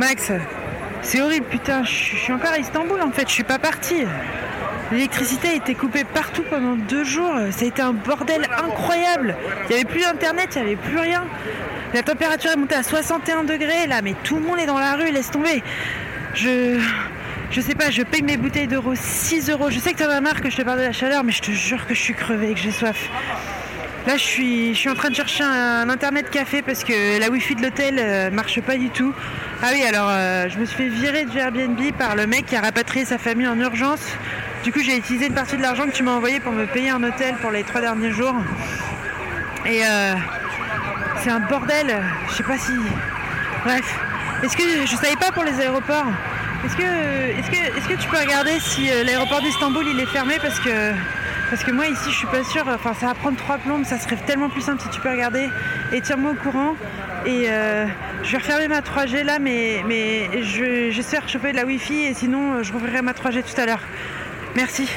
Max, c'est horrible, putain. Je suis encore à Istanbul en fait, je suis pas partie. L'électricité a été coupée partout pendant deux jours. Ça a été un bordel incroyable. Il n'y avait plus d'internet, il n'y avait plus rien. La température est montée à 61 degrés là, mais tout le monde est dans la rue, laisse tomber. Je. Je sais pas, je paye mes bouteilles d'euros 6 euros. Je sais que t'en as marre que je te parle de la chaleur, mais je te jure que je suis crevée et que j'ai soif. Là, je suis, je suis en train de chercher un, internet café parce que la wifi de l'hôtel euh, marche pas du tout. Ah oui, alors euh, je me suis fait virer du Airbnb par le mec qui a rapatrié sa famille en urgence. Du coup, j'ai utilisé une partie de l'argent que tu m'as envoyé pour me payer un hôtel pour les trois derniers jours. Et euh, c'est un bordel. Je sais pas si. Bref. Est-ce que je savais pas pour les aéroports? Est-ce que, est-ce que, est-ce que tu peux regarder si l'aéroport d'Istanbul il est fermé parce que parce que moi ici je suis pas sûre, enfin ça va prendre trois plombes, ça serait tellement plus simple si tu peux regarder et tiens-moi au courant. Et euh, je vais refermer ma 3G là mais, mais j'espère choper de la wifi et sinon je rouvrirai ma 3G tout à l'heure. Merci.